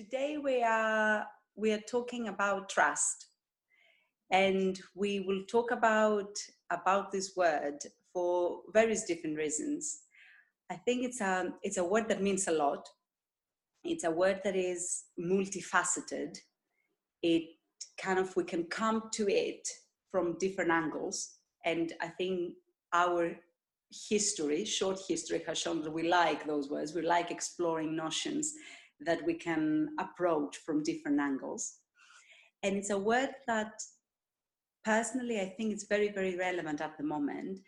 today we are we are talking about trust, and we will talk about about this word for various different reasons. I think it's a it's a word that means a lot. It's a word that is multifaceted. It kind of we can come to it from different angles, and I think our history, short history, has shown that we like those words. We like exploring notions that we can approach from different angles. And it's a word that personally I think it's very, very relevant at the moment.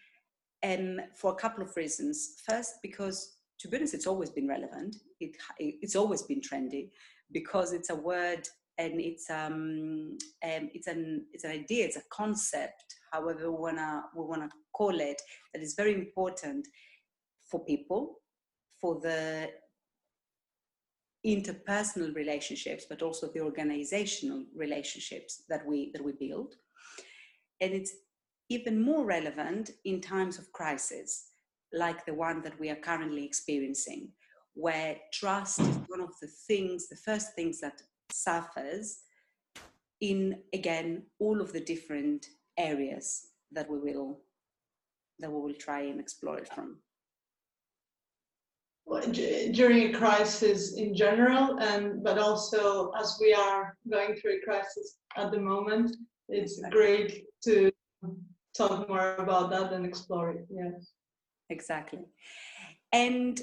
And for a couple of reasons. First, because to be honest, it's always been relevant. It, it's always been trendy because it's a word and it's um, um it's an it's an idea, it's a concept, however we wanna we wanna call it, that is very important for people, for the interpersonal relationships, but also the organizational relationships that we that we build. And it's even more relevant in times of crisis, like the one that we are currently experiencing, where trust is one of the things, the first things that suffers in again all of the different areas that we will that we will try and explore it from during a crisis in general, and but also as we are going through a crisis at the moment, it's great to talk more about that and explore it. Yes, exactly. And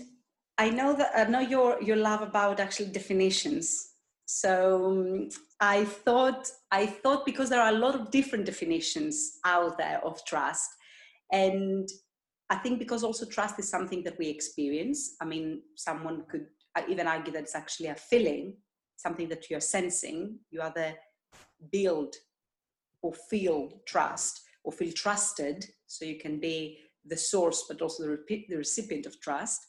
I know that I know your your love about actually definitions. So um, I thought I thought because there are a lot of different definitions out there of trust, and I think because also trust is something that we experience. I mean, someone could even argue that it's actually a feeling, something that you're sensing. You either build or feel trust or feel trusted, so you can be the source but also the, recipient of trust.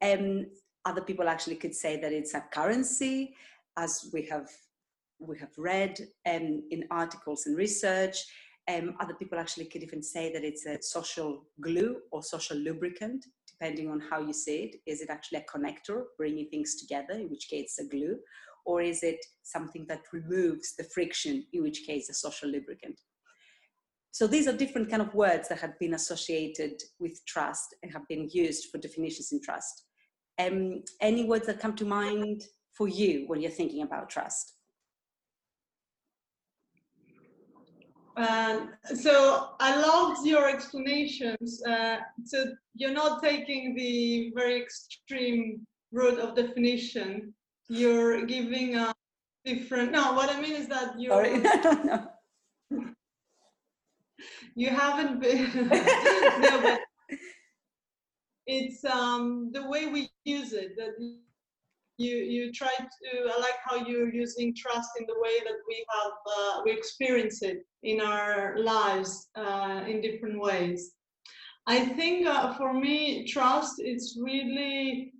And other people actually could say that it's a currency, as we have we have read um, in articles and research um, other people actually could even say that it's a social glue or social lubricant, depending on how you see it. Is it actually a connector bringing things together, in which case it's a glue, or is it something that removes the friction, in which case a social lubricant? So these are different kind of words that have been associated with trust and have been used for definitions in trust. Um, any words that come to mind for you when you're thinking about trust? Um, so I loved your explanations. Uh, so you're not taking the very extreme route of definition. You're giving a different. No, what I mean is that you're. Sorry, no, You haven't been. no, but it's um, the way we use it that you you try to i like how you're using trust in the way that we have uh, we experience it in our lives uh, in different ways i think uh, for me trust is really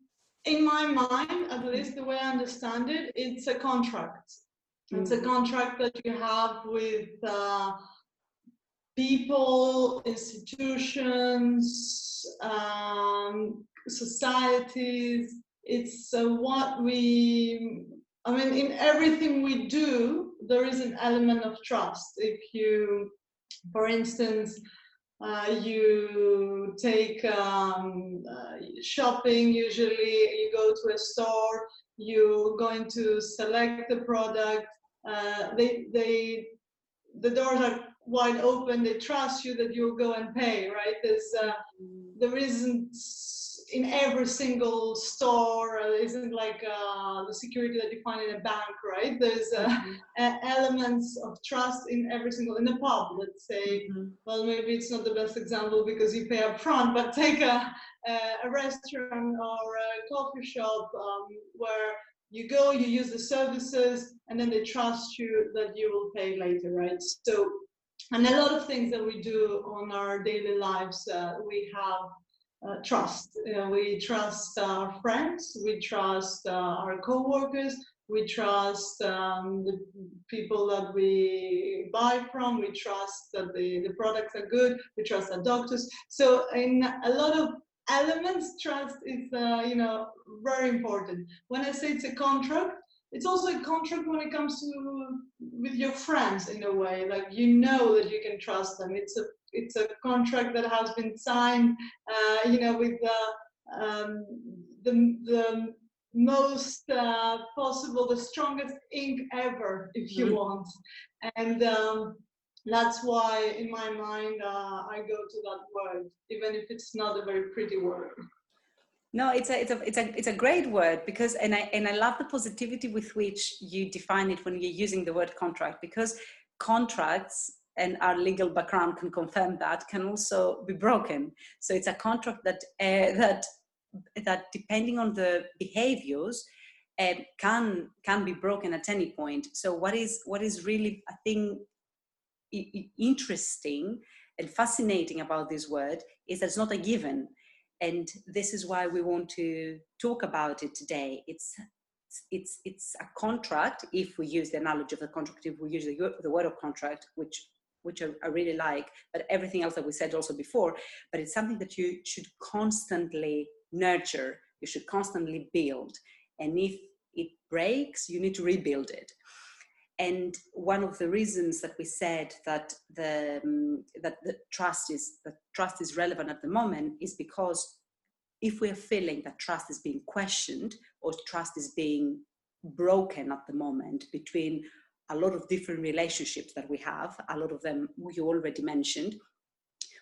in my mind at least the way i understand it it's a contract mm-hmm. it's a mm. contract that you have with uh, people institutions um, societies it's uh, what we i mean in everything we do there is an element of trust. If you for instance uh, you take um, uh, shopping usually you go to a store you're going to select the product uh, they they the doors are wide open they trust you that you'll go and pay right? There's uh, there isn't in every single store uh, isn't like uh, the security that you find in a bank right there's uh, mm-hmm. elements of trust in every single in a pub let's say mm-hmm. well maybe it's not the best example because you pay up front but take a, a, a restaurant or a coffee shop um, where you go you use the services and then they trust you that you will pay later right so and a lot of things that we do on our daily lives uh, we have uh, trust. Uh, we trust our friends, we trust uh, our co-workers, we trust um, the people that we buy from, we trust that the, the products are good, we trust our doctors. So in a lot of elements, trust is, uh, you know, very important. When I say it's a contract, it's also a contract when it comes to with your friends in a way like you know that you can trust them it's a it's a contract that has been signed uh, you know with the um, the, the most uh, possible the strongest ink ever if you mm-hmm. want and um, that's why in my mind uh, i go to that word even if it's not a very pretty word no, it's a it's a it's a it's a great word because and I and I love the positivity with which you define it when you're using the word contract because contracts and our legal background can confirm that can also be broken. So it's a contract that uh, that that depending on the behaviors uh, can can be broken at any point. So what is what is really I think interesting and fascinating about this word is that it's not a given and this is why we want to talk about it today it's it's it's a contract if we use the analogy of the contract if we use the, the word of contract which which I, I really like but everything else that we said also before but it's something that you should constantly nurture you should constantly build and if it breaks you need to rebuild it. And one of the reasons that we said that the um, that the trust is that trust is relevant at the moment is because if we're feeling that trust is being questioned or trust is being broken at the moment between a lot of different relationships that we have a lot of them you already mentioned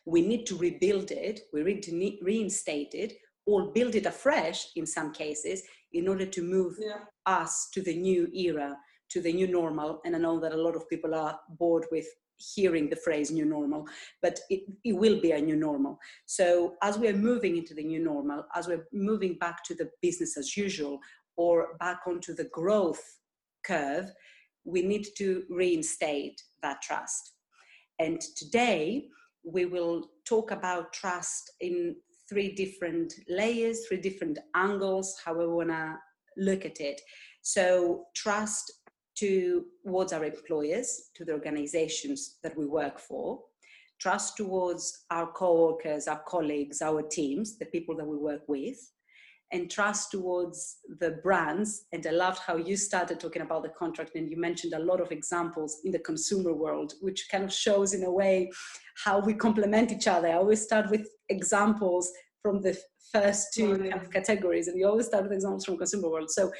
we need to rebuild it we need to reinstate it or build it afresh in some cases in order to move yeah. us to the new era to the new normal. And I know that a lot of people are bored with hearing the phrase new normal, but it, it will be a new normal. So as we are moving into the new normal, as we're moving back to the business as usual or back onto the growth curve, we need to reinstate that trust. And today we will talk about trust in three different layers, three different angles, how we want to look at it. So, trust towards our employers, to the organizations that we work for, trust towards our co-workers, our colleagues, our teams, the people that we work with, and trust towards the brands. And I loved how you started talking about the contract and you mentioned a lot of examples in the consumer world, which kind of shows in a way how we complement each other. I always start with examples from the first two kind of categories, and you always start with examples from consumer world. So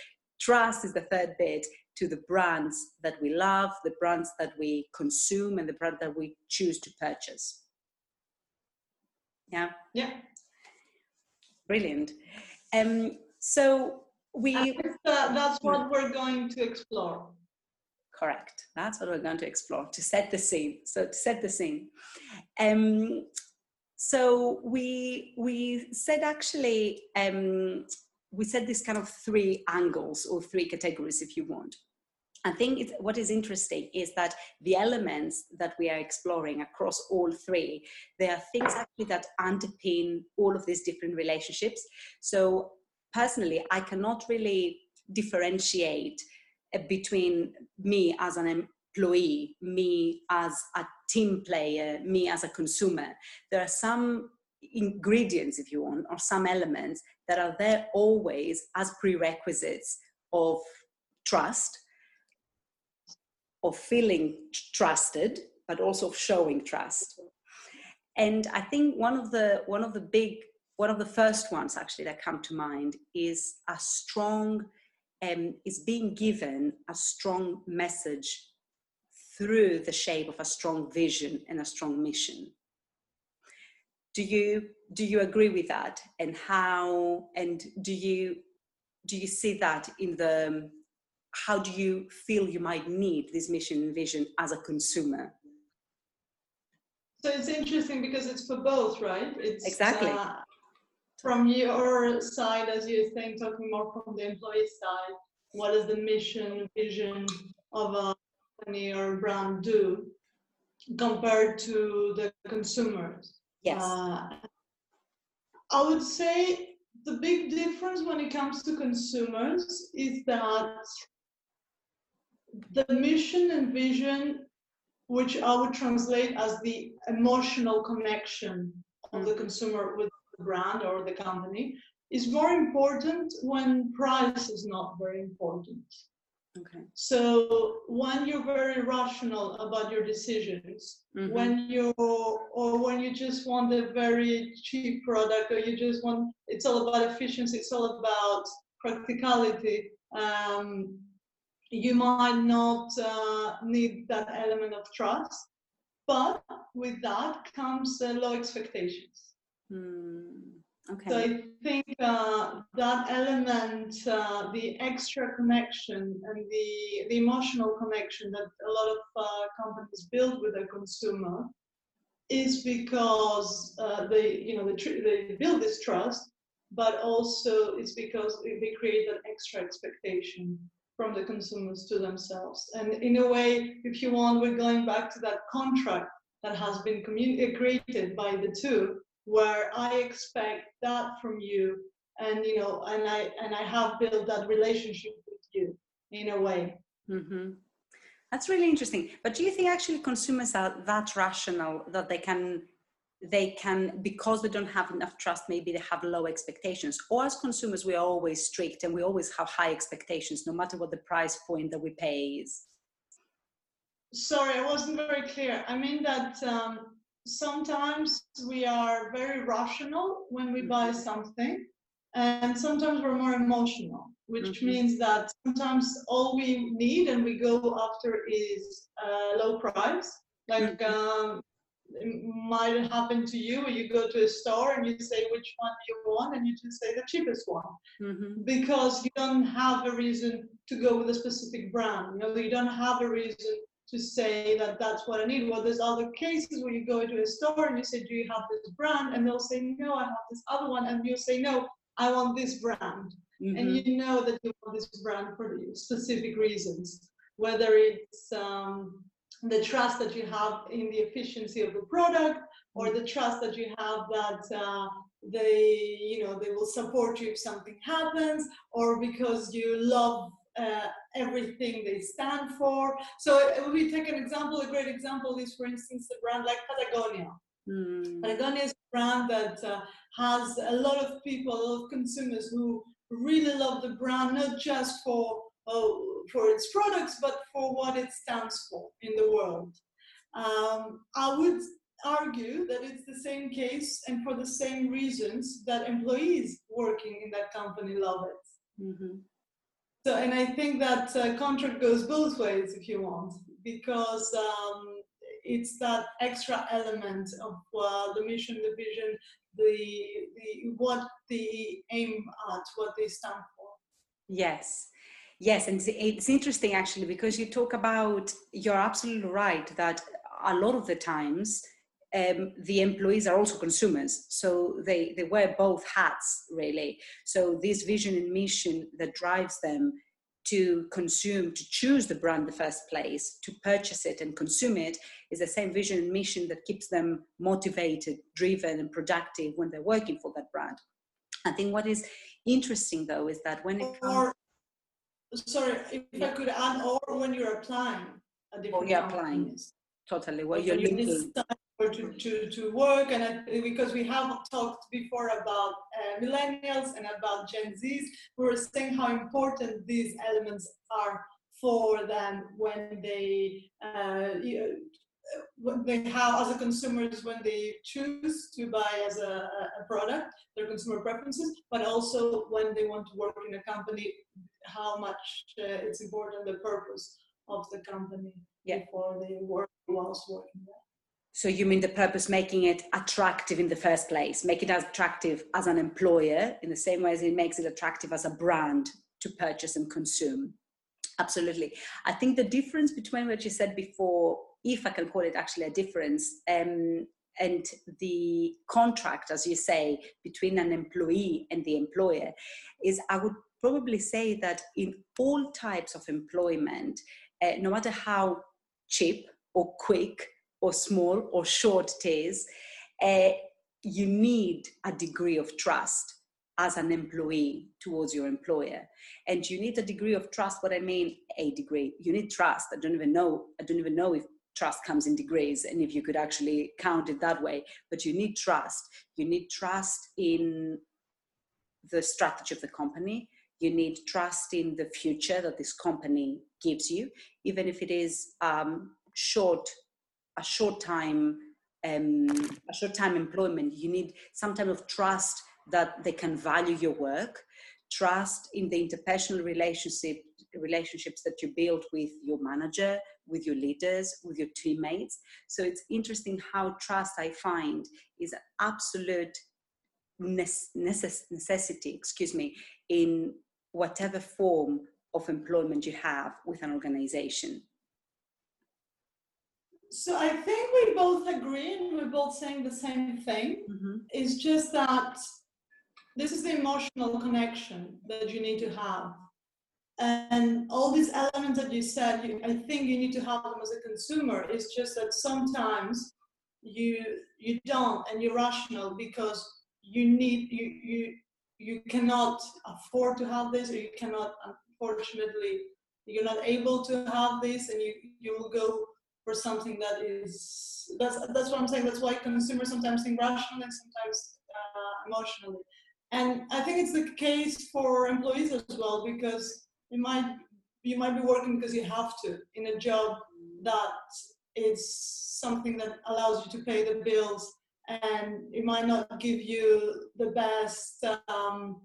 trust is the third bit to the brands that we love, the brands that we consume, and the brand that we choose to purchase. Yeah. Yeah. Brilliant. Um, so we. Uh, that's what we're going to explore. Correct. That's what we're going to explore to set the scene. So to set the scene. Um, so we we said actually um, we said this kind of three angles or three categories if you want I think what is interesting is that the elements that we are exploring across all three, there are things actually that underpin all of these different relationships. So personally, I cannot really differentiate uh, between me as an employee, me as a team player, me as a consumer. There are some ingredients, if you want, or some elements that are there always as prerequisites of trust, of feeling trusted, but also of showing trust. And I think one of the one of the big one of the first ones actually that come to mind is a strong um, is being given a strong message through the shape of a strong vision and a strong mission do you do you agree with that and how and do you do you see that in the how do you feel you might need this mission and vision as a consumer? So it's interesting because it's for both right? It's exactly. uh, from your side as you think, talking more from the employee side what does the mission vision of a company or brand do compared to the consumers? Yes. Uh, I would say the big difference when it comes to consumers is that the mission and vision, which I would translate as the emotional connection of the consumer with the brand or the company, is more important when price is not very important. Okay. So when you're very rational about your decisions, Mhm. when you or when you just want a very cheap product or you just want it's all about efficiency, it's all about practicality. Um, you might not uh, need that element of trust, but with that comes uh, low expectations. Okay. So I think uh, that element, uh, the extra connection and the, the emotional connection that a lot of uh, companies build with their consumer is because uh, they, you know, they, tr- they build this trust, but also it's because they they create that extra expectation from the consumers to themselves. And in a way, if you want, we're going back to that contract that has been created by the two where I expect that from you, and you know, and I and I have built that relationship with you in a way. hmm That's really interesting. But do you think actually consumers are that rational that they can, they can, because they don't have enough trust, maybe they have low expectations? Or as consumers, we are always strict and we always have high expectations, no matter what the price point that we pay is. Sorry, I wasn't very clear. I mean that um, sometimes we are very rational when we buy something, and sometimes we're more emotional, which Mhm. means that sometimes all we need and we go after is a low price. Like um, it might happen to you, where you go to a store and you say which one do you want, and you just say the cheapest one hmm because you don't have a reason to go with a specific brand. You know, you don't have a reason to say that that's what I need. Well, there's other cases where you go into a store and you say, "Do you have this brand?" And they'll say, "No, I have this other one," and you'll say, "No, I want this brand." And hmm you know that you want this brand for specific reasons, whether it's um, the trust that you have in the efficiency of the product or the trust that you have that uh, they you know they will support you if something happens or because you love uh, everything they stand for so if we take an example a great example is for instance a brand like patagonia Mm. Patagonia is a brand that uh, has a lot of people, a lot of consumers who really love the brand, not just for uh, for its products, but for what it stands for in the world. Um, I would argue that it's the same case and for the same reasons that employees working in that company love it. Mhm. So, and I think that uh, contract goes both ways if you want, because um, it's that extra element of uh, the mission, the vision, the, the what they aim at, what they stand for. Yes. Yes, and it's- interesting actually because you talk about, you're absolutely right that a lot of the times um, the employees are also consumers. So they, they wear both hats really. So this vision and mission that drives them to consume, to choose the brand in the first place, to purchase it and consume it is the same vision and mission that keeps them motivated, driven, and productive when they're working for that brand. I think what is interesting though is that when it comes sorry, if I could add, or when you're applying a different you're applying. companies. totally So you're you linking to, to, to work and I, because we have talked before about uh, millennials and about Gen Zs, we were saying how important these elements are for them when they uh, uh, when they have as a consumers when they choose to buy as a a product their consumer preferences but also when they want to work in a company how much uh, it's important the purpose of the company Yeah. before they work whilst working there. So you mean the purpose making it attractive in the first place? Make it as attractive as an employer in the same way as it makes it attractive as a brand to purchase and consume? Absolutely. I think the difference between what you said before if i can call it actually a difference um, and the contract as you say between an employee and the employer is i would probably say that in all types of employment uh, no matter how cheap or quick or small or short it is, uh, you need a degree of trust as an employee towards your employer. And you need a degree of trust. What I mean, a degree. You need trust. I don't even know. I don't even know if trust comes in degrees and if you could actually count it that way. But you need trust. You need trust in the strategy of the company. You need trust in the future that this company gives you, even if it is um, short, a short time, um, a short time employment. You need some type of trust that they can value your work, trust in the interpersonal relationship relationships that you build with your manager, with your leaders, with your teammates. So it's interesting how trust I find is an absolute necessity, excuse me, in whatever form of employment you have with an organization. So I think we both agree and we're both saying the same thing. Mm-hmm. It's just that this is the emotional connection that you need to have. And all these elements that you said, you, I think you need to have them as a consumer. It's just that sometimes you you don't and you're rational because you need you you you cannot afford to have this or you cannot unfortunately you're not able to have this and you you will go for something that is that's that's what i'm saying that's why consumers sometimes think rationally and sometimes uh, emotionally. And i think it's the case for employees as well because you might you might be working because you have to in a job that is something that allows you to pay the bills and it might not give you the best um,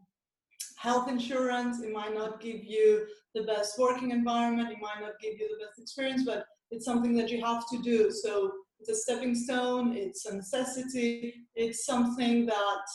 health insurance it might not give you the best working environment it might not give you the best experience but it's something that you have to do. So it's a stepping stone it's a necessity it's something that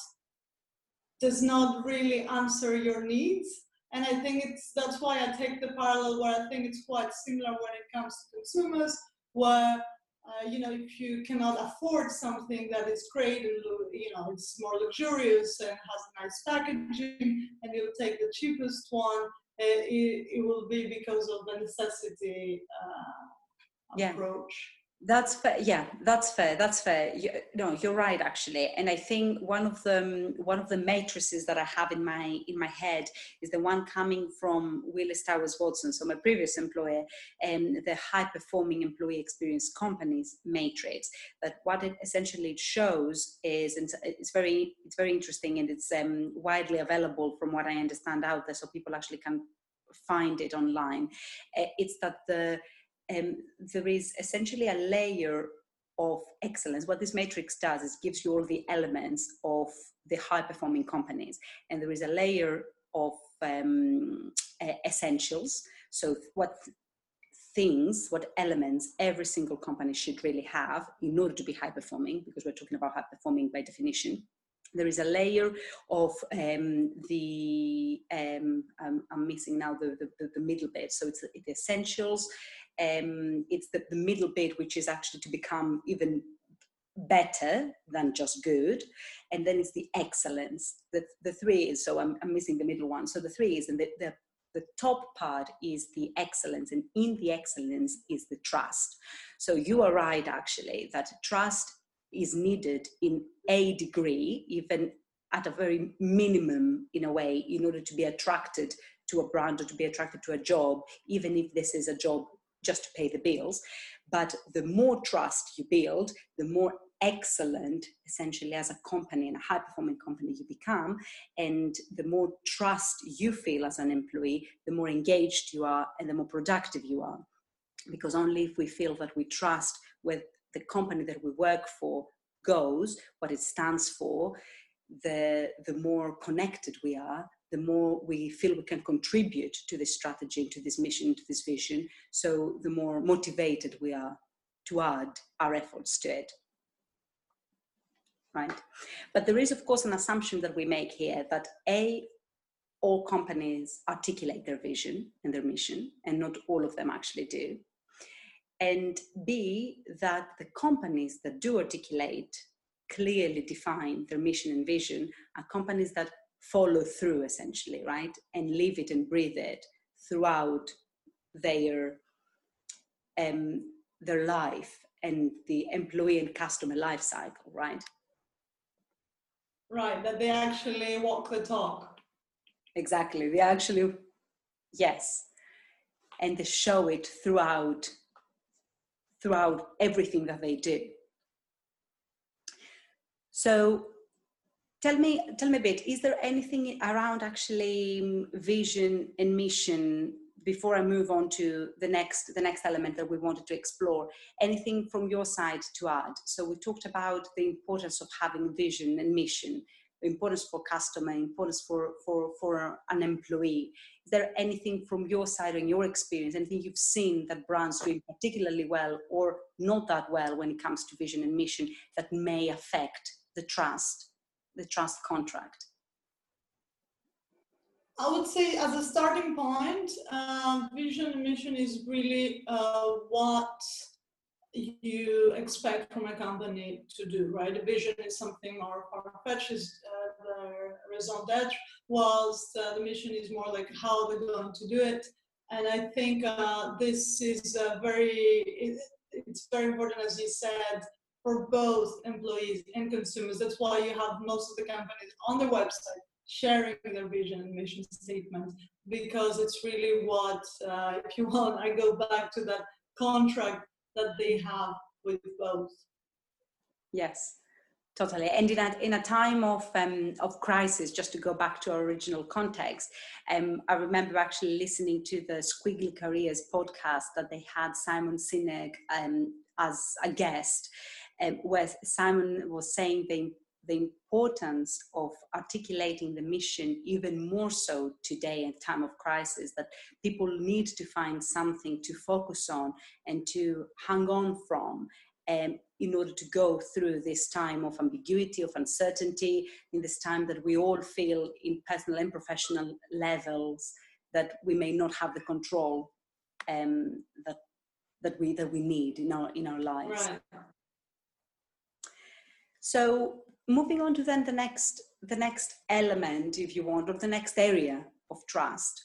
does not really answer your needs. And i think it's that's why i take the parallel where i think it's quite similar when it comes to consumers where uh, you know, if you cannot afford something that is great you know it's more luxurious and has nice packaging, and you'll take the cheapest one, uh, it, it, will be because of the necessity uh, approach. That's fair yeah that's fair that's fair. You, no you're right actually. And i think one of the one of the matrices that i have in my in my head is the one coming from willis towers watson so my previous employer and the high performing employee experience companies matrix. That what it essentially shows is and it's very it's very interesting and it's um, widely available from what i understand out there so people actually can find it online. Uh, it's that the um, there is essentially a layer of excellence. What this matrix does is gives you all the elements of the high performing companies, and there is a layer of um, essentials. So, what things, what elements every single company should really have in order to be high performing, because we're talking about high performing by definition there is a layer of um, the um, I'm, I'm, missing now the, the, the, middle bit so it's the essentials um, it's the, the middle bit which is actually to become even better than just good. And then it's the excellence. The, the three is so I'm, I'm missing the middle one. So the three is and the, the the top part is the excellence and in the excellence is the trust. So you are right actually that trust is needed in a degree, even at a very minimum in a way, in order to be attracted to a brand or to be attracted to a job, even if this is a job just to pay the bills. But the more trust you build, the more excellent essentially as a company and a high performing company you become and the more trust you feel as an employee the more engaged you are and the more productive you are because only if we feel that we trust with the company that we work for goes, what it stands for, the, the more connected we are, the more we feel we can contribute to this strategy, to this mission, to this vision. So the more motivated we are to add our efforts to it. Right? But there is, of course, an assumption that we make here that A, all companies articulate their vision and their mission, and not all of them actually do and B, that the companies that do articulate clearly define their mission and vision are companies that follow through essentially, right? And live it and breathe it throughout their um, their life and the employee and customer life cycle, right? Right, that they actually walk the talk. Exactly. They actually, yes. And they show it throughout throughout everything that they do. So tell me tell me a bit is there anything around actually um, vision and mission before i move on to the next the next element that we wanted to explore? Anything from your side to add? So we talked about the importance of having vision and mission importance for customer importance for for for an employee. Is there anything from your side and your experience anything you've seen that brands doing particularly well or not that well when it comes to vision and mission that may affect the trust the trust contract? I would say, as a starting point, um, vision and mission is really uh, what you expect from a company to do, right? A vision is something more far-fetched, is uh, the raison d'être, whilst uh, the mission is more like how we're going to do it. And I think uh, this is very, it, it's very important, as you said, for both employees and consumers. That's why you have most of the companies on their website sharing their vision and mission statement because it's really what, uh, if you want, I go back to that contract that they have with both. Yes, totally. And in a, in a time of, um, of crisis, just to go back to our original context, um, I remember actually listening to the Squiggly Careers podcast that they had Simon Sinek um, as a guest um, where Simon was saying the, the importance of articulating the mission even more so today in time of crisis, that people need to find something to focus on and to hang on from um, in order to go through this time of ambiguity, of uncertainty, in this time that we all feel in personal and professional levels that we may not have the control um, that that we that we need in our in our lives. Right. So moving on to then the next the next element, if you want, or the next area of trust.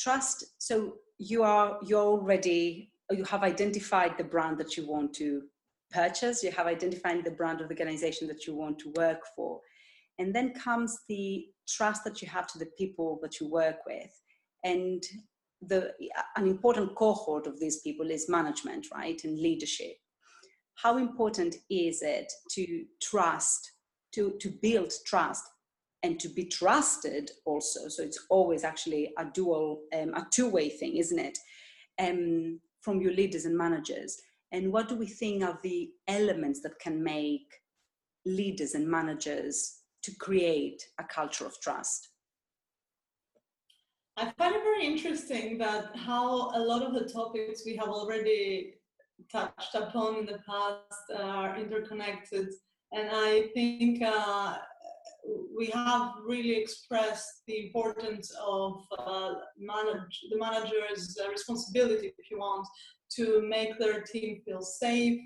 Trust. So you are you're already you have identified the brand that you want to purchase. You have identified the brand of the organization that you want to work for, and then comes the trust that you have to the people that you work with, and the an important cohort of these people is management, right, and leadership how important is it to trust, to, to build trust and to be trusted also? So it's always actually a dual, um, a two-way thing, isn't it? Um, from your leaders and managers. And what do we think are the elements that can make leaders and managers to create a culture of trust? I find it very interesting that how a lot of the topics we have already touched upon in the past are interconnected. And I think uh, we have really expressed the importance of uh, manage, the manager's responsibility, if you want, to make their team feel safe,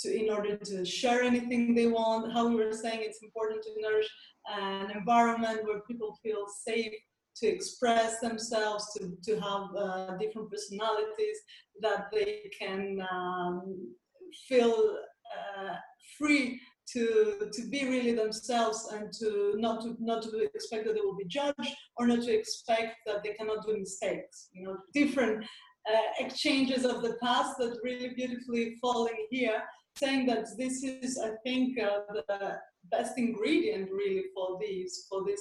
to, in order to share anything they want. How we were saying, it's important to nourish an environment where people feel safe to express themselves, to, to have uh, different personalities, that they can um, feel uh, free to to be really themselves and to not to not to expect that they will be judged or not to expect that they cannot do mistakes you know different uh, exchanges of the past that really beautifully fall in here saying that this is i think uh, the best ingredient really for these for this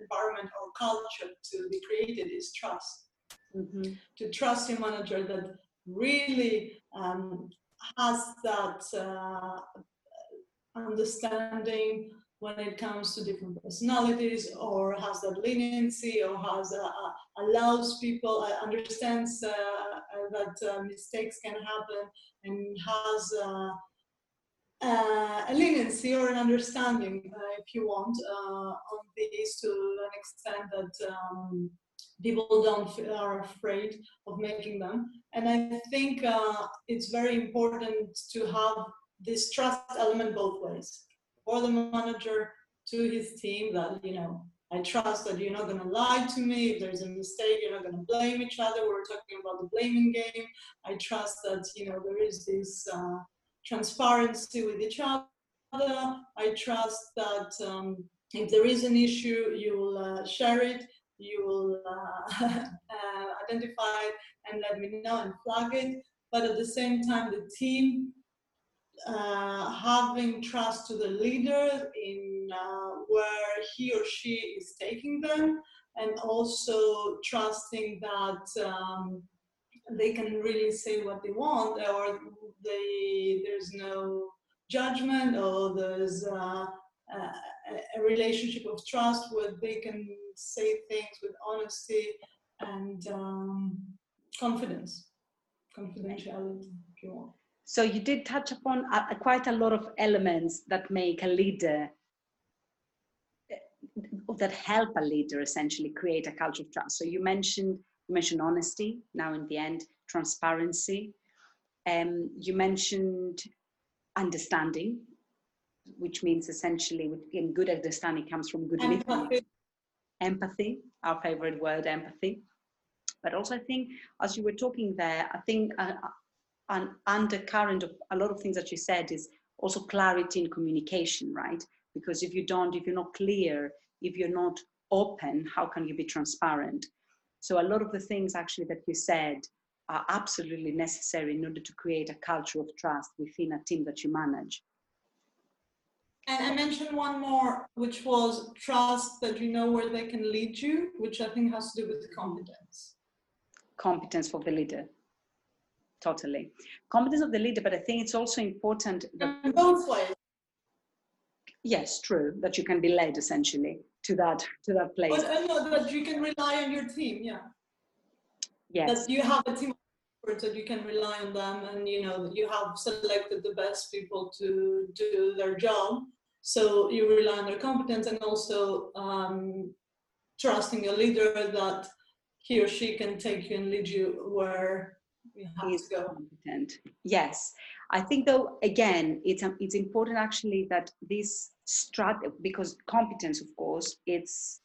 environment or culture to be created is trust. Mm-hmm. To trust your manager that really um, has that uh, understanding when it comes to different personalities or has that leniency or has uh, uh allows people uh, understands uh, uh, that mistakes can happen and has uh, a leniency or an understanding, uh, if you want, uh, on these to an extent that um, people don't feel, are afraid of making them. And I think uh, it's very important to have this trust element both ways. For the manager to his team that, you know, I trust that you're not going to lie to me. If there's a mistake, you're not going to blame each other. We're talking about the blaming game. I trust that, you know, there is this uh, transparency with each other. I trust that um, if there is an issue, you will uh, share it, you will uh, uh, identify it and let me know and flag it. But at the same time, the team uh, having trust to the leader in uh, where he or she is taking them and also trusting that um, they can really say what they want or they there's no judgment or there's uh, a, a relationship of trust where they can say things with honesty and um, confidence confidentiality if you want. So you did touch upon uh, quite a lot of elements that make a leader uh, that help a leader essentially create a culture of trust. So you mentioned you mentioned honesty now in the end transparency. Um, you mentioned understanding which means essentially in good understanding comes from good empathy. listening empathy. Our favorite word empathy. But also i think as you were talking there i think uh, an undercurrent of a lot of things that you said is also clarity in communication right? Because if you don't if you're not clear if you're not open how can you be transparent so a lot of the things actually that you said are absolutely necessary in order to create a culture of trust within a team that you manage. And I mentioned one more, which was trust that you know where they can lead you, which I think has to do with competence. Competence for the leader. Totally. Competence of the leader, but I think it's also important that. In both ways. Yes, true, that you can be led essentially to that to that place. But I know that you can rely on your team, yeah. Yes. That you have a team of experts that you can rely on them and you know you have selected the best people to do their job. So you rely on their competence and also um, trusting a leader that he or she can take you and lead you where you have He's to go. Competent. Yes. I think though again it's um, it's important actually that this strat because competence of course it's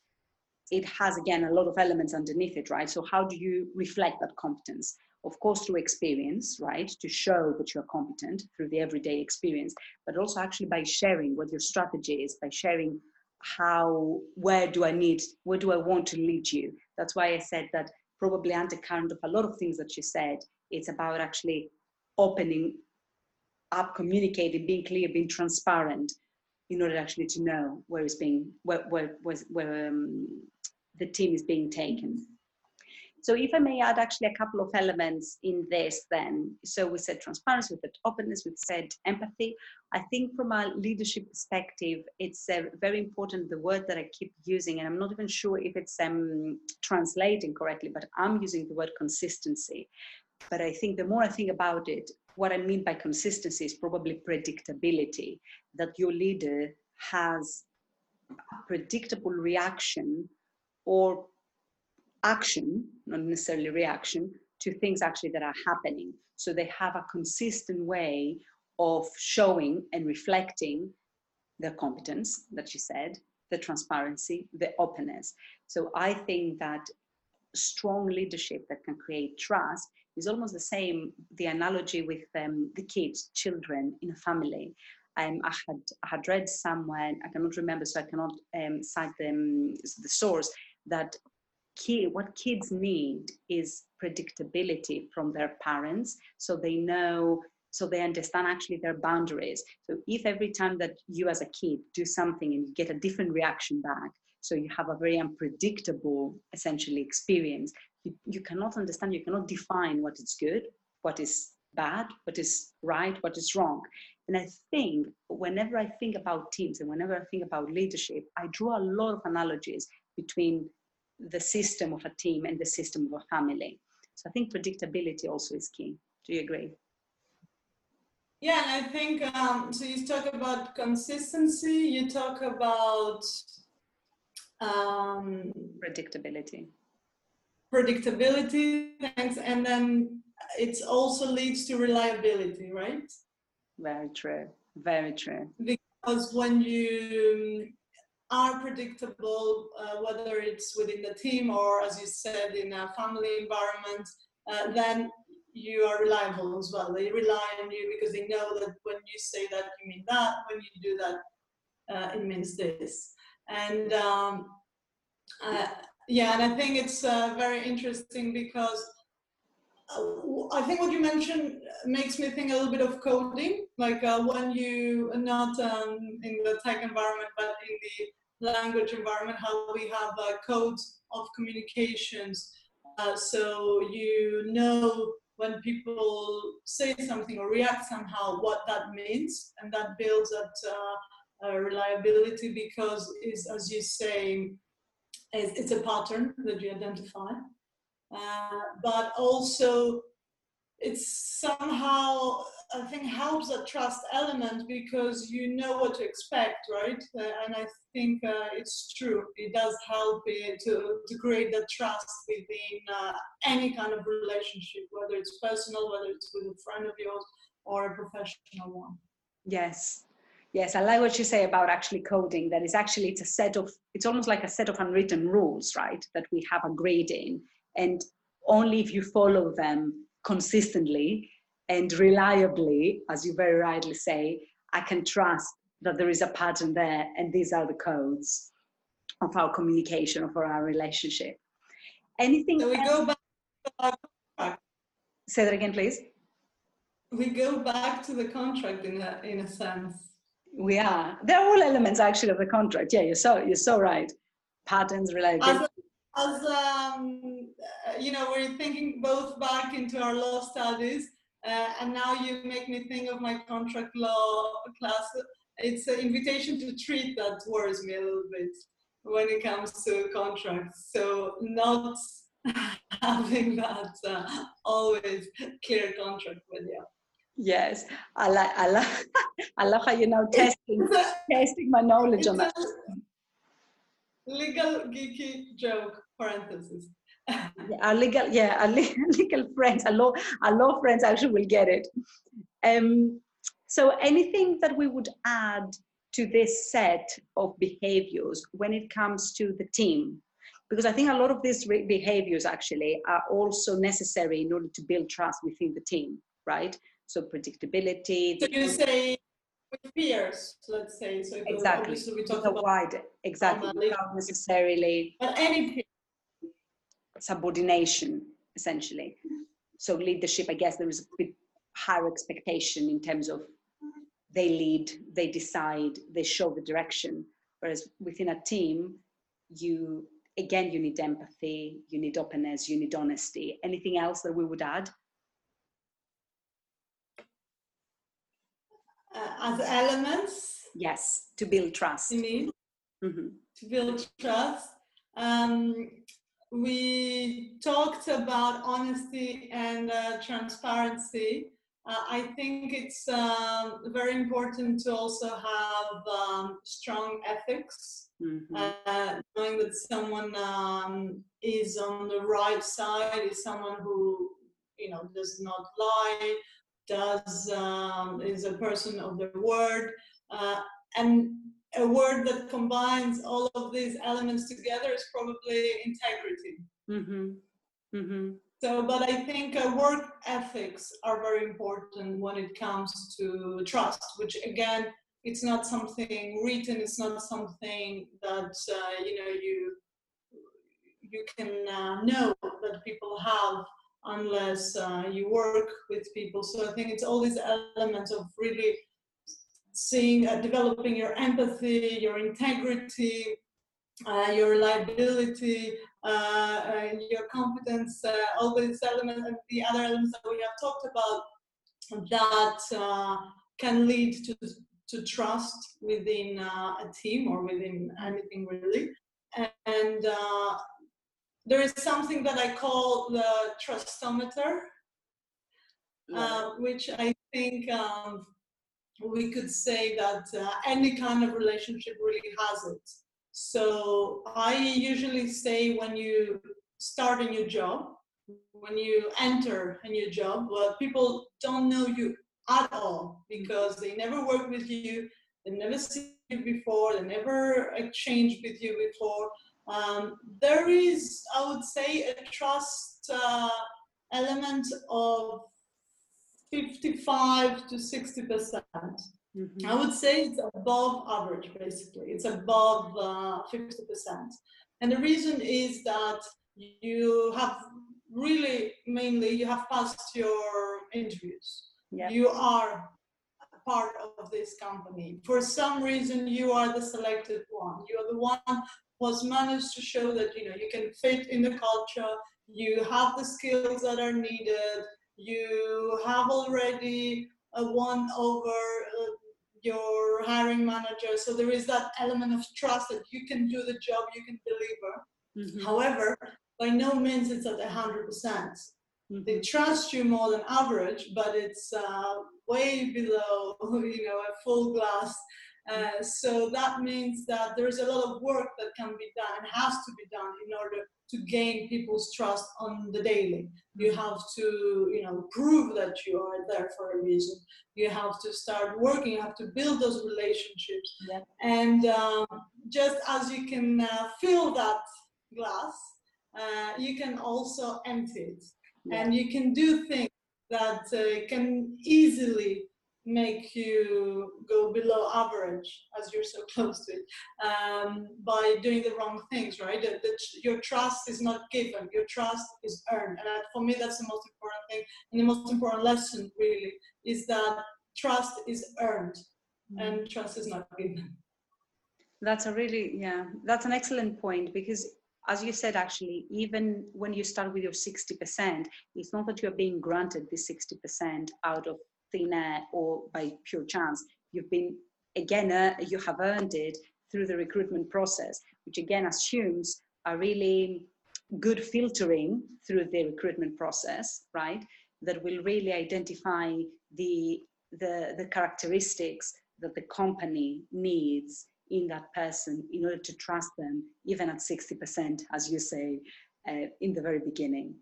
it has again a lot of elements underneath it, right? So how do you reflect that competence? Of course, through experience, right? To show that you're competent through the everyday experience, but also actually by sharing what your strategy is, by sharing how, where do I need, where do I want to lead you? That's why I said that probably undercurrent of a lot of things that you said, it's about actually opening up, communicating, being clear, being transparent, in order actually to know where is being where where where, where um, the team is being taken. So if I may add actually a couple of elements in this then. So we said transparency, we said openness, we said empathy. I think from a leadership perspective, it's uh, very important, the word that I keep using, and I'm not even sure if it's um, translating correctly, but I'm using the word consistency. But I think the more I think about it, what I mean by consistency is probably predictability, that your leader has a predictable reaction or action, not necessarily reaction, to things actually that are happening. So they have a consistent way of showing and reflecting their competence that you said, the transparency, the openness. So I think that strong leadership that can create trust is almost the same, the analogy with um, the kids, children in a family. Um, I had I had read somewhere, I cannot remember, so I cannot um, cite them, the source, that kid, what kids need is predictability from their parents so they know so they understand actually their boundaries so if every time that you as a kid do something and you get a different reaction back so you have a very unpredictable essentially experience you, you cannot understand you cannot define what is good what is bad what is right what is wrong and i think whenever i think about teams and whenever i think about leadership i draw a lot of analogies between the system of a team and the system of a family. So I think predictability also is key. Do you agree? Yeah, and I think um, so. You talk about consistency. You talk about um, predictability. Predictability, thanks, and then it also leads to reliability, right? Very true. Very true. Because when you are predictable, uh, whether it's within the team or, as you said, in a family environment, uh, then you are reliable as well. They rely on you because they know that when you say that, you mean that. When you do that, uh, it means this. And um, uh, yeah, and I think it's uh, very interesting because uh, I think what you mentioned makes me think a little bit of coding, like uh, when you not um, in the tech environment, but in the language environment, how we have uh, codes of communications. Uh, so you know when people say something or react somehow, what that means, and that builds that uh, reliability because, is as you say, it's a pattern that you identify. Uh, but also it's somehow I think helps that trust element because you know what to expect, right? Uh, and I think uh, it's true. It does help it to, to create that trust within uh, any kind of relationship, whether it's personal, whether it's with a friend of yours or a professional one. Yes. Yes, I like what you say about actually coding. That is actually it's a set of it's almost like a set of unwritten rules, right? That we have agreed in, and only if you follow them consistently and reliably, as you very rightly say, I can trust that there is a pattern there and these are the codes of our communication, of our relationship. Anything? So we else? go back to. Say that again, please. We go back to the contract in a, in a sense. We are. They're all elements actually of the contract. Yeah, you're so you're so right. Patterns, reliability as um, you know, we're thinking both back into our law studies, uh, and now you make me think of my contract law class. It's an invitation to treat that worries me a little bit when it comes to contracts. So not having that uh, always clear contract with you. Yes, I like I like I love how you're now testing testing my knowledge on that legal geeky joke parenthesis. our legal, yeah, our legal friends, our law, our law friends actually will get it. Um, so anything that we would add to this set of behaviors when it comes to the team? Because I think a lot of these behaviors actually are also necessary in order to build trust within the team, right? So predictability. So you say with peers, let's say. So exactly. So we talk about wide, exactly, without necessarily. But any peer. subordination, essentially. So leadership, I guess there is a bit higher expectation in terms of they lead, they decide, they show the direction. Whereas within a team, you again you need empathy, you need openness, you need honesty. Anything else that we would add? Uh, as elements. Yes, to build trust. You mean mm-hmm. to build trust. Um, we talked about honesty and uh, transparency. Uh, I think it's um, very important to also have um, strong ethics, mm-hmm. uh, knowing that someone um, is on the right side, is someone who you know does not lie, does um, is a person of the word, uh, and a word that combines all of these elements together is probably integrity. Mm-hmm. Mm-hmm. So, but I think uh, work ethics are very important when it comes to trust, which again, it's not something written. It's not something that uh, you know you you can uh, know that people have unless uh, you work with people. So I think it's all these elements of really seeing, uh, developing your empathy, your integrity, uh, your reliability, uh, your competence, uh, all these elements and the other elements that we have talked about that uh, can lead to, to trust within a team or within anything really. And there is something that I call the trustometer, uh, which I think um, we could say that uh, any kind of relationship really has it. So I usually say when you start a new job, when you enter a new job, well, people don't know you at all because they never worked with you, they never seen you before, they never exchanged with you before. Um, there is, I would say, a trust uh, element of 55 to 60 percent. Mm-hmm. I would say it's above average, basically. It's above uh, 50 percent. And the reason is that you have really mainly you have passed your interviews. Yeah. You are part of this company. For some reason, you are the selected one. You are the one who has managed to show that you know you can fit in the culture. You have the skills that are needed. You have already uh, won over uh, your hiring manager. So there is that element of trust that you can do the job, you can deliver. Mhm. However, by no means it's at 100%. percent Mhm. They trust you more than average, but it's uh, way below, you know, a full glass. Uh, so that means that there's a lot of work that can be done and has to be done in order to gain people's trust on the daily. You have to, you know, prove that you are there for a reason. You have to start working. You have to build those relationships. Yeah. And um, just as you can uh, fill that glass, uh, you can also empty it Yeah. and you can do things that uh, can easily make you go below average as you're so close to it um, by doing the wrong things right? That, that your trust is not given. Your trust is earned. And that, for me that's the most important thing. And the most important lesson really is that trust is earned and trust is not given. That's a really, yeah, that's an excellent point because as you said, actually, even when you start with your 60%, it's not that you're being granted this 60% out of thin air or by pure chance. You've been, again, uh, you have earned it through the recruitment process, which again assumes a really good filtering through the recruitment process, right? That will really identify the, the, the characteristics that the company needs in that person in order to trust them, even at 60%, as you say uh, in the very beginning.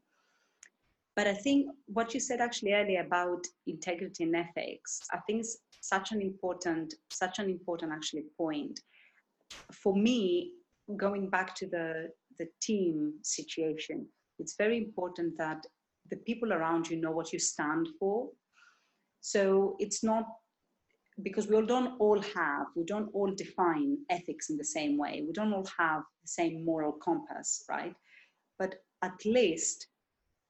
But I think what you said actually earlier about integrity and ethics, I think is such an important, such an important actually point. For me, going back to the, the team situation, it's very important that the people around you know what you stand for. So it's not because we all don't all have, we don't all define ethics in the same way. We don't all have the same moral compass, right? But at least,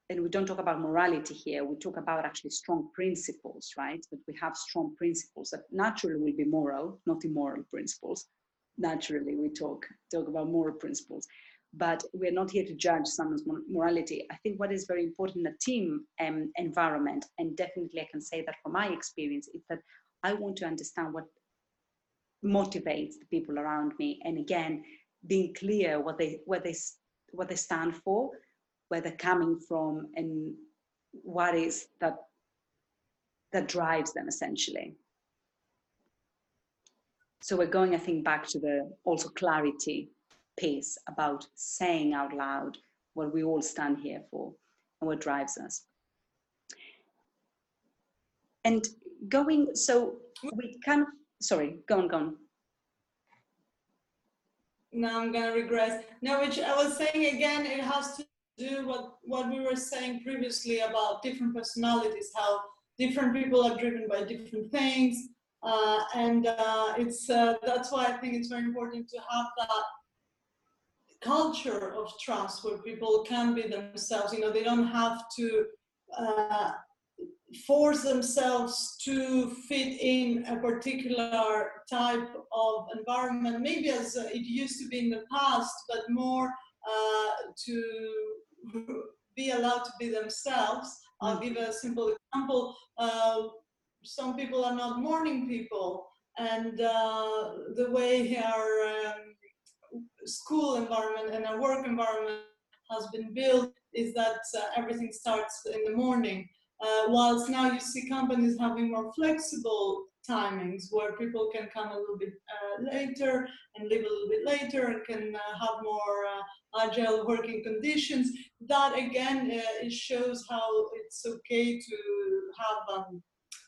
and we don't talk about morality here, we talk about actually strong principles, right? That we have strong principles that naturally will be moral, not immoral principles. Naturally, we talk talk about moral principles, but we're not here to judge someone's morality. I think what is very important in a team um, environment, and definitely I can say that from my experience, is that I want to understand what motivates the people around me, and again, being clear what they what they what they stand for, where they're coming from, and what is that that drives them essentially. So we're going, I think, back to the also clarity piece about saying out loud what we all stand here for and what drives us. And going, so we kind of, sorry, go on, go on. now I'm gonna regress. No, which I was saying again, it has to do what what we were saying previously about different personalities, how different people are driven by different things, uh, and uh, it's uh, that's why I think it's very important to have that culture of trust where people can be themselves. You know, they don't have to. Uh, force themselves to fit in a particular type of environment, maybe as it used to be in the past, but more uh, to be allowed to be themselves. I'll give a simple example. Uh, some people are not morning people, and uh, the way our um, school environment and our work environment has been built is that uh, everything starts in the morning. Uh, whilst now you see companies having more flexible timings where people can come a little bit uh, later and leave a little bit later and can uh, have more uh, agile working conditions. That again, uh, it shows how it's okay to have um,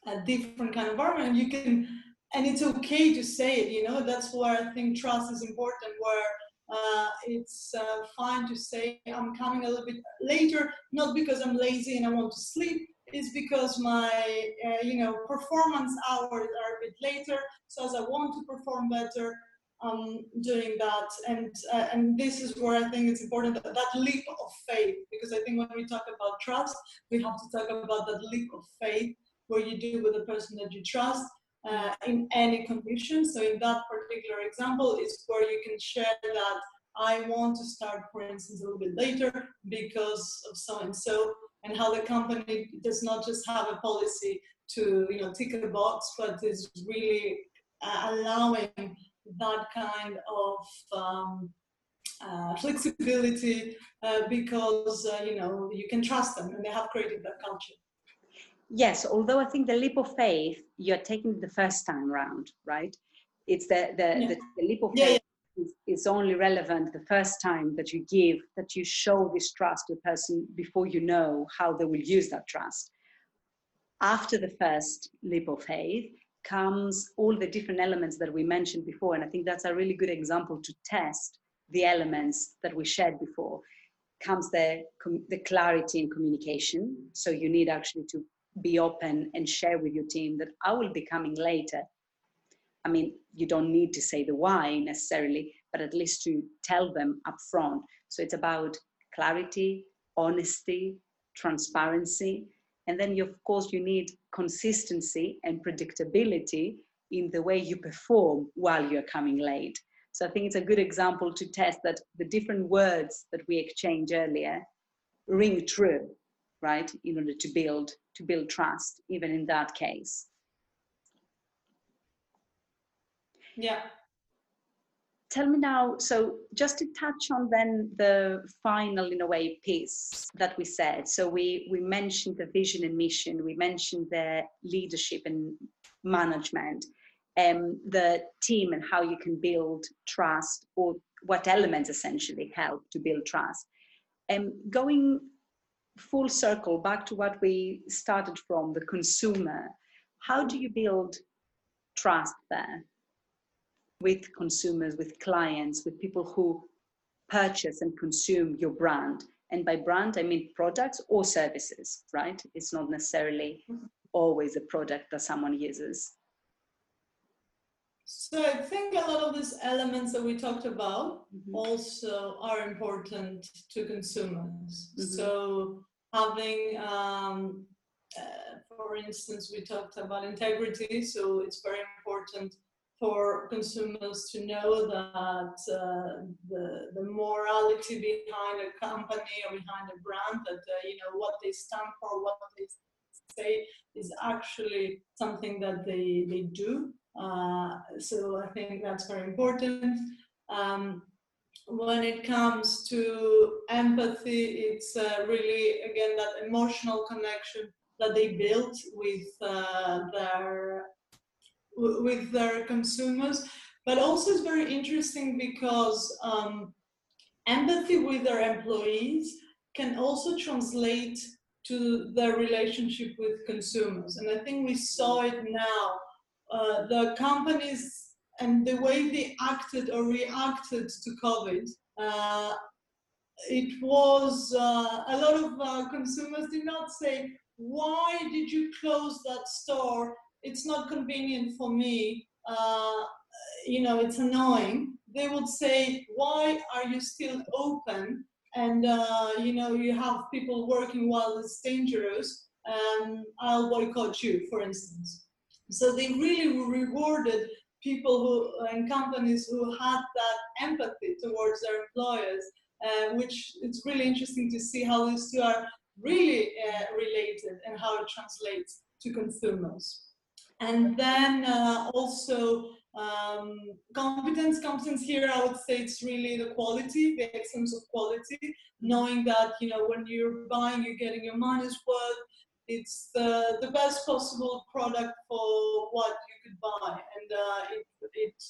a different kind of environment. You can, and it's okay to say it. You know, that's where I think trust is important. Where uh, it's uh, fine to say I'm coming a little bit later, not because I'm lazy and I want to sleep, it's because my uh, you know performance hours are a bit later. So as I want to perform better, um, doing that. And uh, and this is where I think it's important that, that leap of faith, because I think when we talk about trust, we have to talk about that leap of faith where you do with the person that you trust. Uh, in any condition. So in that particular example is where you can share that I want to start, for instance, a little bit later because of so and so, and how the company does not just have a policy to you know tick a box, but is really uh, allowing that kind of um, uh, flexibility uh, because uh, you know you can trust them and they have created that culture. Yes, although I think the leap of faith you're taking the first time round, right? It's the the, yeah. the, the leap of faith. Yeah, is, only relevant the first time that you give, that you show this trust to a person before you know how they will use that trust. After the first leap of faith comes all the different elements that we mentioned before. And I think that's a really good example to test the elements that we shared before. Comes the, the clarity and communication. So you need actually to be open and share with your team that I will be coming later I mean, you don't need to say the why necessarily, but at least to tell them up front. So it's about clarity, honesty, transparency. And then, you, of course, you need consistency and predictability in the way you perform while you're coming late. So I think it's a good example to test that the different words that we exchanged earlier ring true, right? In order to build to build trust, even in that case. Yeah. Tell me now, so just to touch on then the final, in a way, piece that we said. So we, we mentioned the vision and mission, we mentioned the leadership and management, um, the team and how you can build trust or what elements essentially help to build trust. And um, going full circle back to what we started from, the consumer, how do you build trust there? With consumers, with clients, with people who purchase and consume your brand. And by brand, I mean products or services, right? It's not necessarily always a product that someone uses. So I think a lot of these elements that we talked about mm-hmm. also are important to consumers. Mm-hmm. So having, um, uh, for instance, we talked about integrity. So it's very important for consumers to know that uh, the, the morality behind a company or behind a brand, that uh, you know what they stand for, what they say is actually something that they, they do. Uh, so I think that's very important. Um, when it comes to empathy, it's uh, really, again, that emotional connection that they built with uh, with their consumers. But also it's very interesting because um, empathy with their employees can also translate to their relationship with consumers. And I think we saw it now. Uh, the companies and the way they acted or reacted to COVID, uh, it was uh, a lot of uh, consumers did not say, Why did you close that store? It's not convenient for me, uh, you know, it's annoying, they would say, why are you still open? And, uh, you know, you have people working while it's dangerous, and I'll boycott you, for instance. So they really rewarded people who and companies who had that empathy towards their employers, uh, which it's really interesting to see how these two are really uh, related and how it translates to consumers. And then uh, also um, competence. Competence here, I would say it's really the quality, the excellence of quality, knowing that, you know, when you're buying, you're getting your money's worth. It's the, the best possible product for what you could buy. And uh, it, it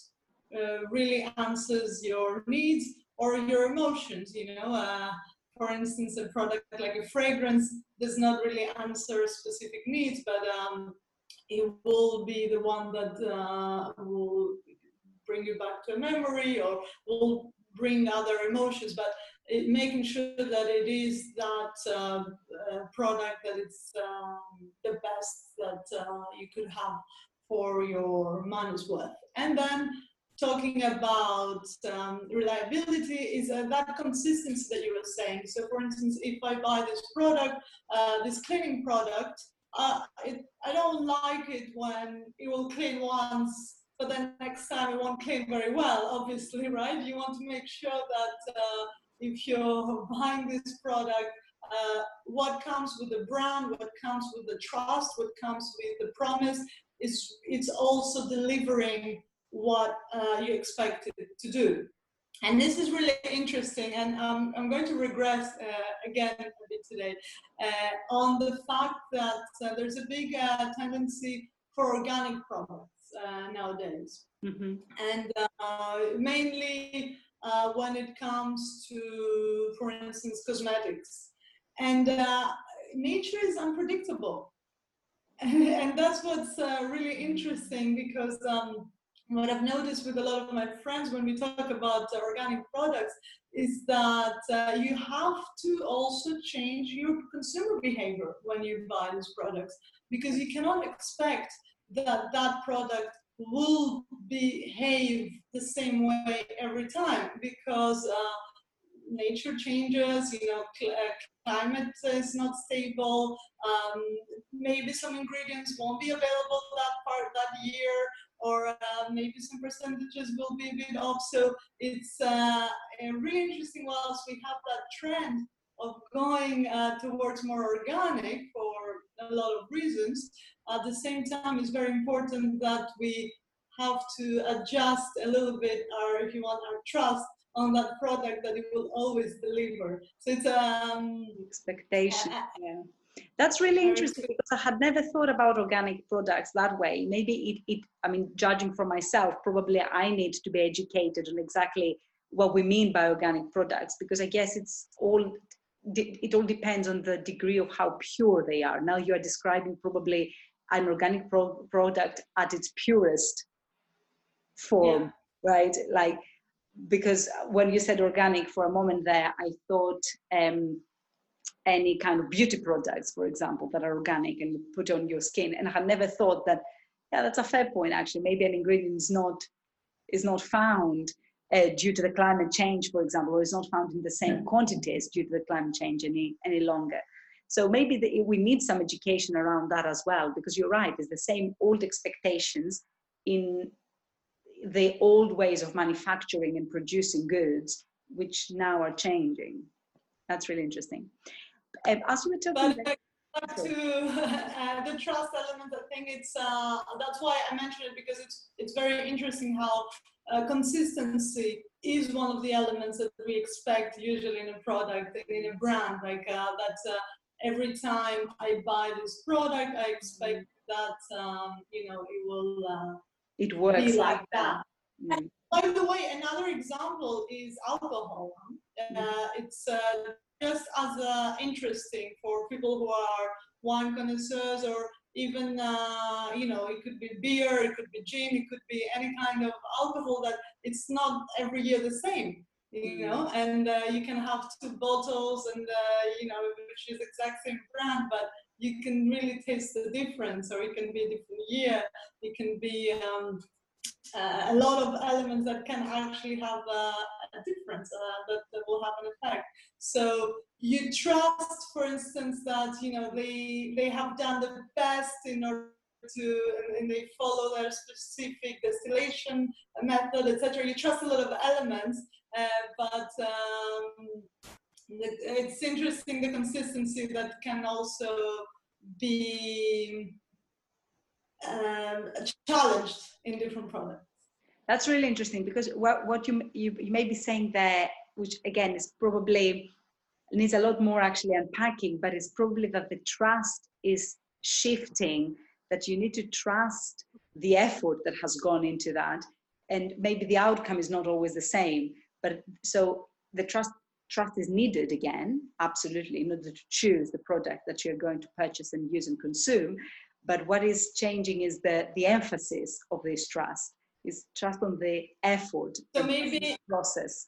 uh, really answers your needs or your emotions, you know. Uh, for instance, a product like a fragrance does not really answer specific needs, but um, it will be the one that uh, will bring you back to a memory or will bring other emotions but it, making sure that it is that uh, uh, product that it's um, the best that uh, you could have for your money's worth and then talking about um, reliability is uh, that consistency that you were saying. So, for instance, if I buy this product, uh, this cleaning product, uh, it, I don't like it when it will clean once, but then next time it won't clean very well, obviously, right? You want to make sure that uh, if you're buying this product, uh, what comes with the brand, what comes with the trust, what comes with the promise, is it's also delivering what uh, you expect it to do. And this is really interesting, and um, I'm going to regress uh, again a bit today uh, on the fact that uh, there's a big uh, tendency for organic products uh, nowadays. Mm-hmm. And uh, mainly when it comes to, for instance, cosmetics. And nature is unpredictable. and that's what's really interesting because um, what I've noticed with a lot of my friends when we talk about uh, organic products is that uh, you have to also change your consumer behavior when you buy these products because you cannot expect that that product will behave the same way every time because uh, nature changes, you know, cl- uh, climate is not stable, um, maybe some ingredients won't be available that part that year or uh, maybe some percentages will be a bit off. So it's uh, really interesting whilst we have that trend of going uh, towards more organic for a lot of reasons. At the same time, it's very important that we have to adjust a little bit our, if you want, our trust on that product that it will always deliver. So it's um expectation. yeah. That's really interesting because I had never thought about organic products that way. Maybe it, it, I mean, judging for myself, probably I need to be educated on exactly what we mean by organic products because I guess it's all, it all depends on the degree of how pure they are. Now you are describing probably an organic pro- product at its purest form, yeah. right? Like, because when you said organic for a moment there, I thought, um, any kind of beauty products, for example, that are organic and you put on your skin. And I had never thought that, yeah, that's a fair point actually. Maybe an ingredient is not is not found uh, due to the climate change, for example, or is not found in the same quantities due to the climate change any any longer. So maybe the, we need some education around that as well, because you're right. It's the same old expectations in the old ways of manufacturing and producing goods, which now are changing. That's really interesting. Um, as we were talking. But, back to uh, the trust element, I think it's uh, that's why I mentioned it because it's it's very interesting how uh, consistency is one of the elements that we expect usually in a product in a brand like uh, that. Uh, every time I buy this product, I expect that um, you know it will. Uh, it works be like that. that. Mm. By the way, another example is alcohol. Uh, it's uh, just as uh, interesting for people who are wine connoisseurs or even uh, you know it could be beer it could be gin it could be any kind of alcohol that it's not every year the same you mm-hmm. know and uh, you can have two bottles and uh, you know which is exact same brand but you can really taste the difference or it can be a different year it can be um, uh, a lot of elements that can actually have a, a difference uh, that, that, will have an effect. So you trust, for instance, that you know they they have done the best in order to and they follow their specific distillation method, etc. You trust a lot of elements, uh, but um, it's interesting the consistency that can also be um, challenged in different products. That's really interesting because what, what you, you, you may be saying there, which again is probably needs a lot more actually unpacking, but it's probably that the trust is shifting, that you need to trust the effort that has gone into that. And maybe the outcome is not always the same. But so the trust trust is needed again, absolutely, in order to choose the product that you're going to purchase and use and consume. But what is changing is the, the emphasis of this trust, is trust on the effort, so maybe process.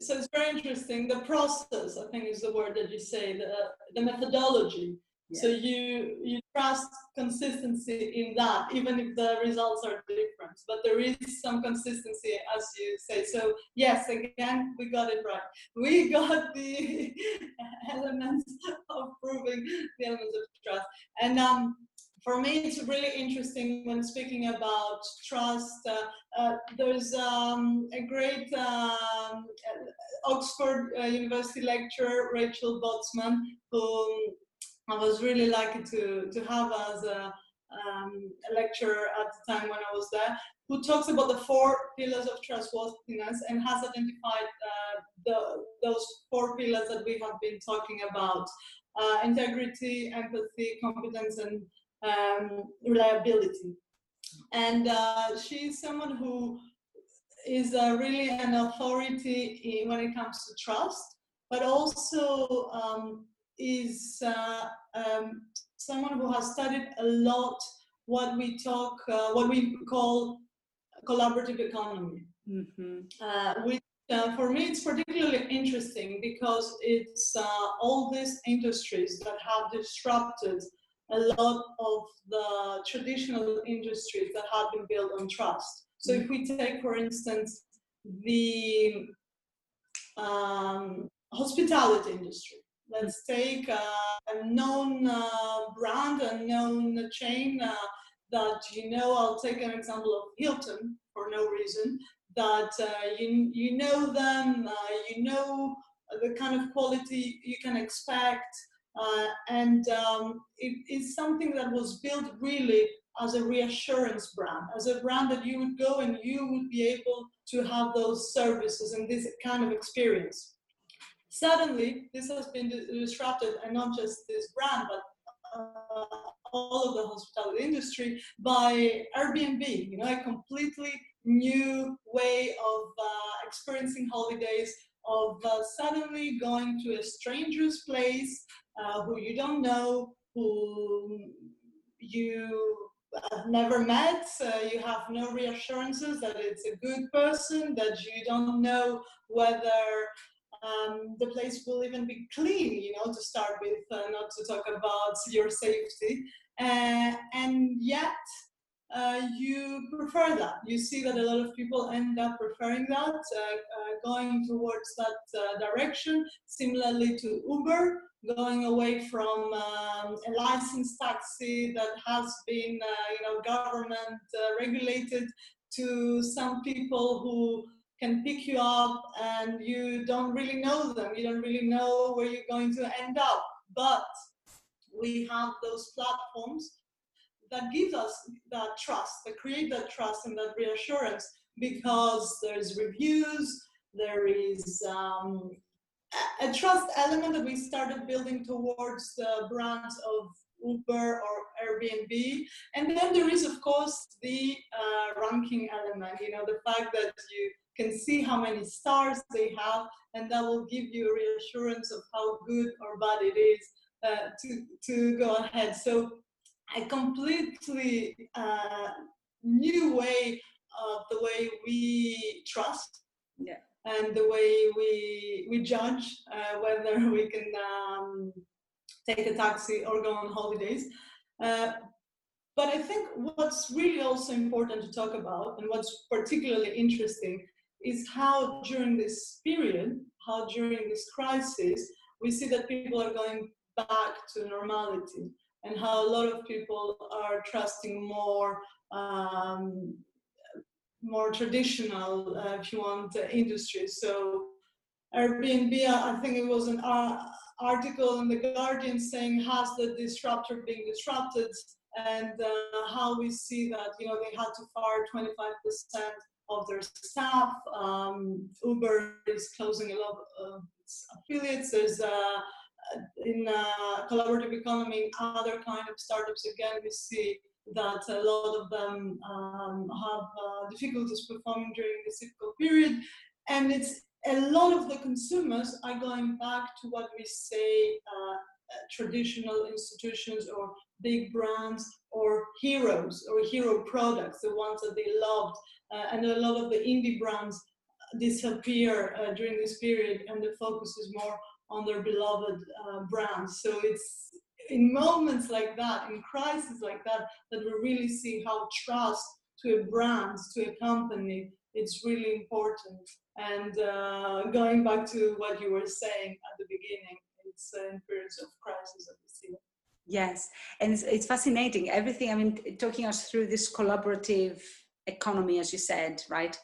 So it's very interesting. The process, I think, is the word that you say, the, the methodology So you you trust consistency in that, even if the results are different. But there is some consistency, as you say. So yes, again, we got it right. We got the elements of proving the elements of trust. And um, for me, it's really interesting when speaking about trust. Uh, uh, there's um, a great um, Oxford uh, University lecturer, Rachel Botsman, who I was really lucky to, to have as a, um, a lecturer at the time when I was there, who talks about the four pillars of trustworthiness and has identified uh, the, those four pillars that we have been talking about uh, integrity, empathy, competence, and um, reliability. And uh, she's someone who is uh, really an authority in, when it comes to trust, but also um, is uh, um, someone who has studied a lot what we talk, uh, what we call collaborative economy, mm-hmm. uh, which uh, for me it's particularly interesting because it's uh, all these industries that have disrupted a lot of the traditional industries that have been built on trust. So if we take, for instance, the um, hospitality industry, let's take uh, a known uh, brand, a known chain uh, that you know. I'll take an example of Hilton for no reason. That uh, you you know them, you know the kind of quality you can expect, uh, and um, it is something that was built really as a reassurance brand, as a brand that you would go and you would be able to have those services and this kind of experience. Suddenly, this has been disrupted, and not just this brand, but uh, all of the hospitality industry by Airbnb. You know, a completely new way of uh, experiencing holidays, of uh, suddenly going to a stranger's place uh, who you don't know, who you have never met. you have no reassurances that it's a good person, that you don't know whether um, the place will even be clean, you know, to start with, uh, not to talk about your safety. Uh, and yet, uh, you prefer that. You see that a lot of people end up preferring that, uh, uh, going towards that uh, direction. Similarly to Uber, going away from um, a licensed taxi that has been, you know, government regulated to some people who can pick you up and you don't really know them. You don't really know where you're going to end up. But we have those platforms that give us that trust, that create that trust and that reassurance because there's reviews, there is um, a, trust element that we started building towards the brands of Uber or Airbnb. And then there is, of course, the uh, ranking element, you know, the fact that you can see how many stars they have, and that will give you a reassurance of how good or bad it is uh, to, to go ahead. So a completely uh, new way of the way we trust yeah. and the way we, we judge uh, whether we can um, take a taxi or go on holidays. Uh, but I think what's really also important to talk about and what's particularly interesting is how during this period, how during this crisis, we see that people are going back to normality and how a lot of people are trusting more um, more traditional, uh, if you want, uh, industries. So Airbnb, I think it was an uh, article in the Guardian saying has the disruptor being disrupted and uh, how we see that, you know, they had to fire 25% of their staff. Um, Uber is closing a lot of affiliates. There's uh, in uh, collaborative economy, other kind of startups, again, we see that a lot of them um, have uh, difficulties performing during this difficult period. And it's a lot of the consumers are going back to what we say uh, traditional institutions or big brands or heroes or hero products, the ones that they loved. Uh, and a lot of the indie brands disappear uh, during this period, and the focus is more on their beloved uh, brands. So it's in moments like that, in crises like that, that we really see how trust to a brand, to a company, it's really important. And uh, going back to what you were saying at the beginning, it's in periods of crisis that we see Yes, and it's, it's, fascinating. Everything, I mean, talking us through this collaborative economy, as you said, right?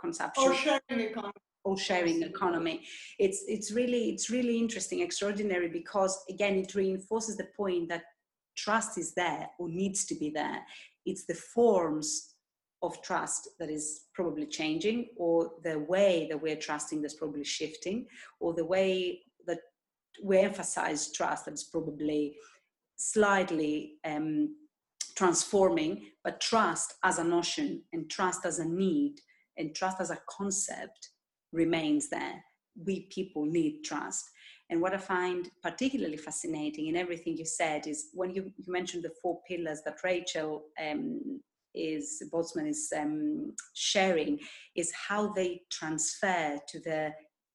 Consumption. Or sharing economy. Or sharing economy. It's, it's, really, it's really interesting, extraordinary, because again, it reinforces the point that trust is there or needs to be there. It's the forms of trust that is probably changing, or the way that we're trusting that's probably shifting, or the way that we emphasize trust that's probably slightly um, transforming, but trust as a notion and trust as a need and trust as a concept remains there. We people need trust. And what I find particularly fascinating in everything you said is when you, you mentioned the four pillars that Rachel um, is Botsman is um, sharing is how they transfer to the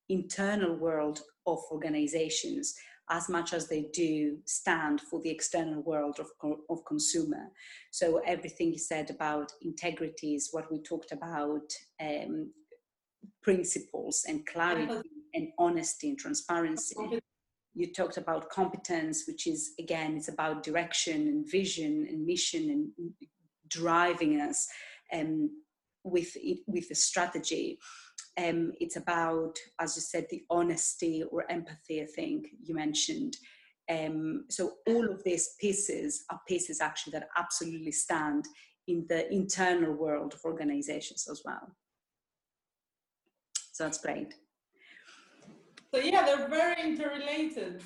internal world of organizations as much as they do stand for the external world of, of consumer. So everything you said about integrity is what we talked about, um, principles and clarity and honesty and transparency. You talked about competence, which is again, it's about direction and vision and mission and driving us um, with it, with the strategy. Um, it's about, as you said, the honesty or empathy. I think you mentioned. Um, so all of these pieces are pieces actually that absolutely stand in the internal world of organizations as well. So that's great. So yeah, they're very interrelated.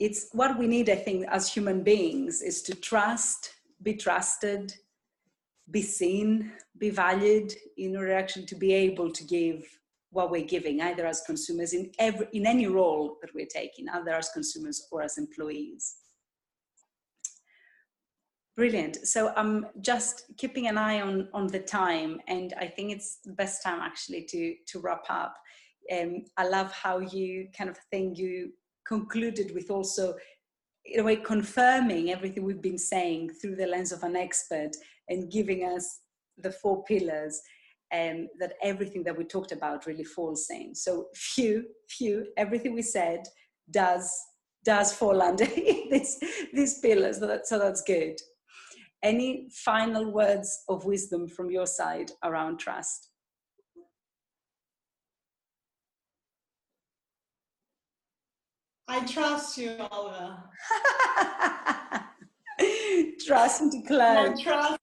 It's what we need, I think, as human beings, is to trust be trusted, be seen, be valued in order actually to be able to give what we're giving, either as consumers in every in any role that we're taking, either as consumers or as employees. Brilliant. So I'm just keeping an eye on on the time, and I think it's the best time actually to to wrap up. Um, I love how you kind of think you concluded with also in a way confirming everything we've been saying through the lens of an expert and giving us the four pillars and um, that everything that we talked about really falls in. So few few everything we said does does fall under this, these pillars so, that, so that's good. Any final words of wisdom from your side around trust I trust you, Olga. trust and declare. I trust,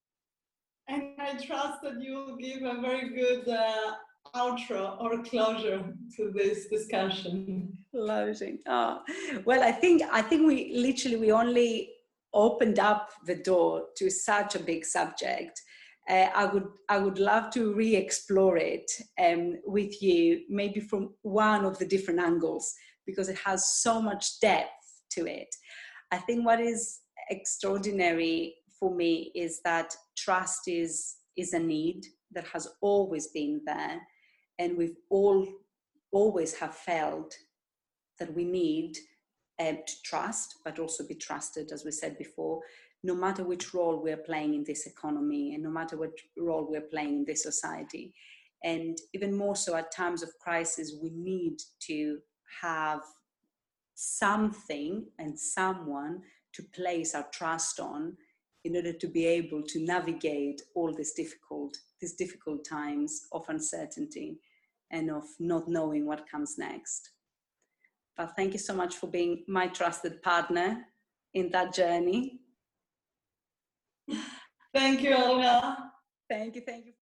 and I trust that you will give a very good uh, outro or closure to this discussion. Closing. Oh, well, I think I think we literally we only opened up the door to such a big subject. Uh, I would I would love to re-explore it um, with you, maybe from one of the different angles because it has so much depth to it. I think what is extraordinary for me is that trust is is a need that has always been there and we've all always have felt that we need um, to trust but also be trusted as we said before no matter which role we're playing in this economy and no matter what role we're playing in this society and even more so at times of crisis we need to have something and someone to place our trust on in order to be able to navigate all these difficult these difficult times of uncertainty and of not knowing what comes next. But thank you so much for being my trusted partner in that journey. Thank you Olga. Thank you thank you